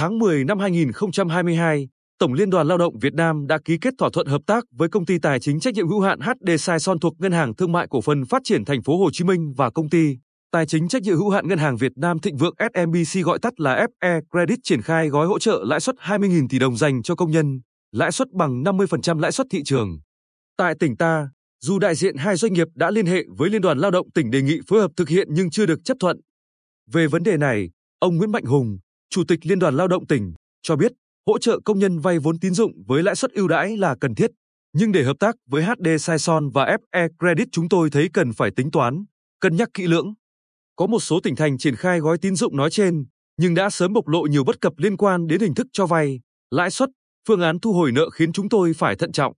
Tháng 10 năm 2022, Tổng Liên đoàn Lao động Việt Nam đã ký kết thỏa thuận hợp tác với công ty tài chính trách nhiệm hữu hạn HD Saison thuộc Ngân hàng Thương mại Cổ phần Phát triển Thành phố Hồ Chí Minh và công ty tài chính trách nhiệm hữu hạn Ngân hàng Việt Nam Thịnh Vượng SMBC gọi tắt là FE Credit triển khai gói hỗ trợ lãi suất 20.000 tỷ đồng dành cho công nhân, lãi suất bằng 50% lãi suất thị trường. Tại tỉnh ta, dù đại diện hai doanh nghiệp đã liên hệ với Liên đoàn Lao động tỉnh đề nghị phối hợp thực hiện nhưng chưa được chấp thuận. Về vấn đề này, ông Nguyễn Mạnh Hùng, Chủ tịch Liên đoàn Lao động tỉnh, cho biết hỗ trợ công nhân vay vốn tín dụng với lãi suất ưu đãi là cần thiết, nhưng để hợp tác với HD Saison và FE Credit chúng tôi thấy cần phải tính toán, cân nhắc kỹ lưỡng. Có một số tỉnh thành triển khai gói tín dụng nói trên, nhưng đã sớm bộc lộ nhiều bất cập liên quan đến hình thức cho vay, lãi suất, phương án thu hồi nợ khiến chúng tôi phải thận trọng.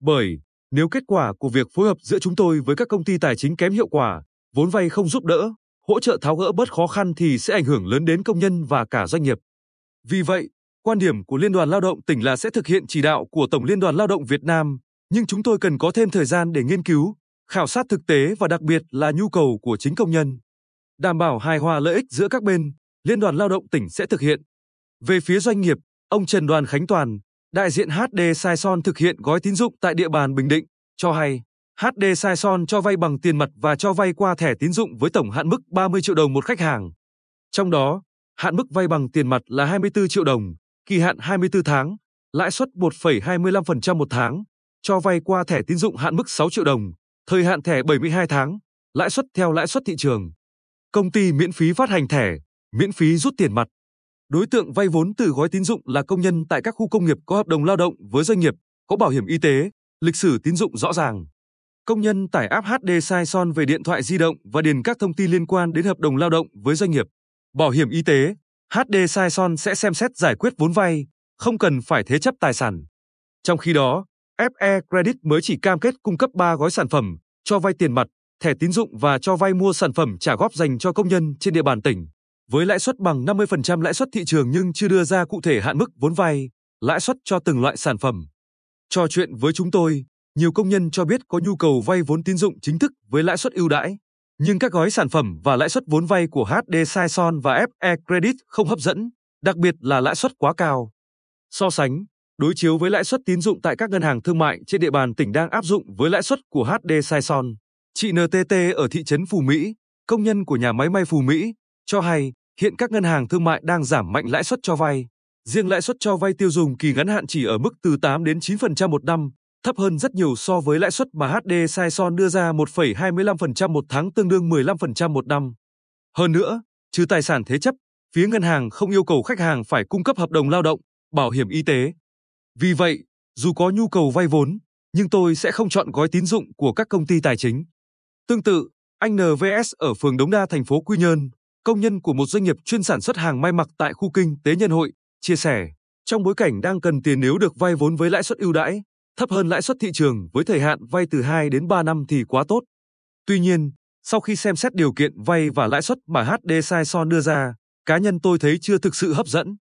Bởi nếu kết quả của việc phối hợp giữa chúng tôi với các công ty tài chính kém hiệu quả, vốn vay không giúp đỡ, hỗ trợ tháo gỡ bớt khó khăn thì sẽ ảnh hưởng lớn đến công nhân và cả doanh nghiệp. Vì vậy, quan điểm của Liên đoàn Lao động tỉnh là sẽ thực hiện chỉ đạo của Tổng Liên đoàn Lao động Việt Nam, nhưng chúng tôi cần có thêm thời gian để nghiên cứu, khảo sát thực tế và đặc biệt là nhu cầu của chính công nhân. Đảm bảo hài hòa lợi ích giữa các bên, Liên đoàn Lao động tỉnh sẽ thực hiện. Về phía doanh nghiệp, ông Trần Đoàn Khánh Toàn, đại diện HD Saison thực hiện gói tín dụng tại địa bàn Bình Định, cho hay HD Sai Son cho vay bằng tiền mặt và cho vay qua thẻ tín dụng với tổng hạn mức 30 triệu đồng một khách hàng. Trong đó, hạn mức vay bằng tiền mặt là 24 triệu đồng, kỳ hạn 24 tháng, lãi suất 1,25% một tháng, cho vay qua thẻ tín dụng hạn mức 6 triệu đồng, thời hạn thẻ 72 tháng, lãi suất theo lãi suất thị trường. Công ty miễn phí phát hành thẻ, miễn phí rút tiền mặt. Đối tượng vay vốn từ gói tín dụng là công nhân tại các khu công nghiệp có hợp đồng lao động với doanh nghiệp, có bảo hiểm y tế, lịch sử tín dụng rõ ràng. Công nhân tải app HD Sai Son về điện thoại di động và điền các thông tin liên quan đến hợp đồng lao động với doanh nghiệp, bảo hiểm y tế. HD Sai Son sẽ xem xét giải quyết vốn vay, không cần phải thế chấp tài sản. Trong khi đó, FE Credit mới chỉ cam kết cung cấp 3 gói sản phẩm, cho vay tiền mặt, thẻ tín dụng và cho vay mua sản phẩm trả góp dành cho công nhân trên địa bàn tỉnh, với lãi suất bằng 50% lãi suất thị trường nhưng chưa đưa ra cụ thể hạn mức vốn vay, lãi suất cho từng loại sản phẩm. Trò chuyện với chúng tôi, nhiều công nhân cho biết có nhu cầu vay vốn tín dụng chính thức với lãi suất ưu đãi, nhưng các gói sản phẩm và lãi suất vốn vay của HD Saison và FE Credit không hấp dẫn, đặc biệt là lãi suất quá cao. So sánh, đối chiếu với lãi suất tín dụng tại các ngân hàng thương mại trên địa bàn tỉnh đang áp dụng với lãi suất của HD Saison. Chị NTT ở thị trấn Phù Mỹ, công nhân của nhà máy may Phù Mỹ, cho hay hiện các ngân hàng thương mại đang giảm mạnh lãi suất cho vay. Riêng lãi suất cho vay tiêu dùng kỳ ngắn hạn chỉ ở mức từ 8 đến 9% một năm, thấp hơn rất nhiều so với lãi suất mà HD Saison đưa ra 1,25% một tháng tương đương 15% một năm. Hơn nữa, trừ tài sản thế chấp, phía ngân hàng không yêu cầu khách hàng phải cung cấp hợp đồng lao động, bảo hiểm y tế. Vì vậy, dù có nhu cầu vay vốn, nhưng tôi sẽ không chọn gói tín dụng của các công ty tài chính. Tương tự, anh NVS ở phường Đống Đa thành phố Quy Nhơn, công nhân của một doanh nghiệp chuyên sản xuất hàng may mặc tại khu kinh tế Nhân Hội, chia sẻ, trong bối cảnh đang cần tiền nếu được vay vốn với lãi suất ưu đãi, thấp hơn lãi suất thị trường với thời hạn vay từ 2 đến 3 năm thì quá tốt. Tuy nhiên, sau khi xem xét điều kiện vay và lãi suất mà HD Sai Son đưa ra, cá nhân tôi thấy chưa thực sự hấp dẫn.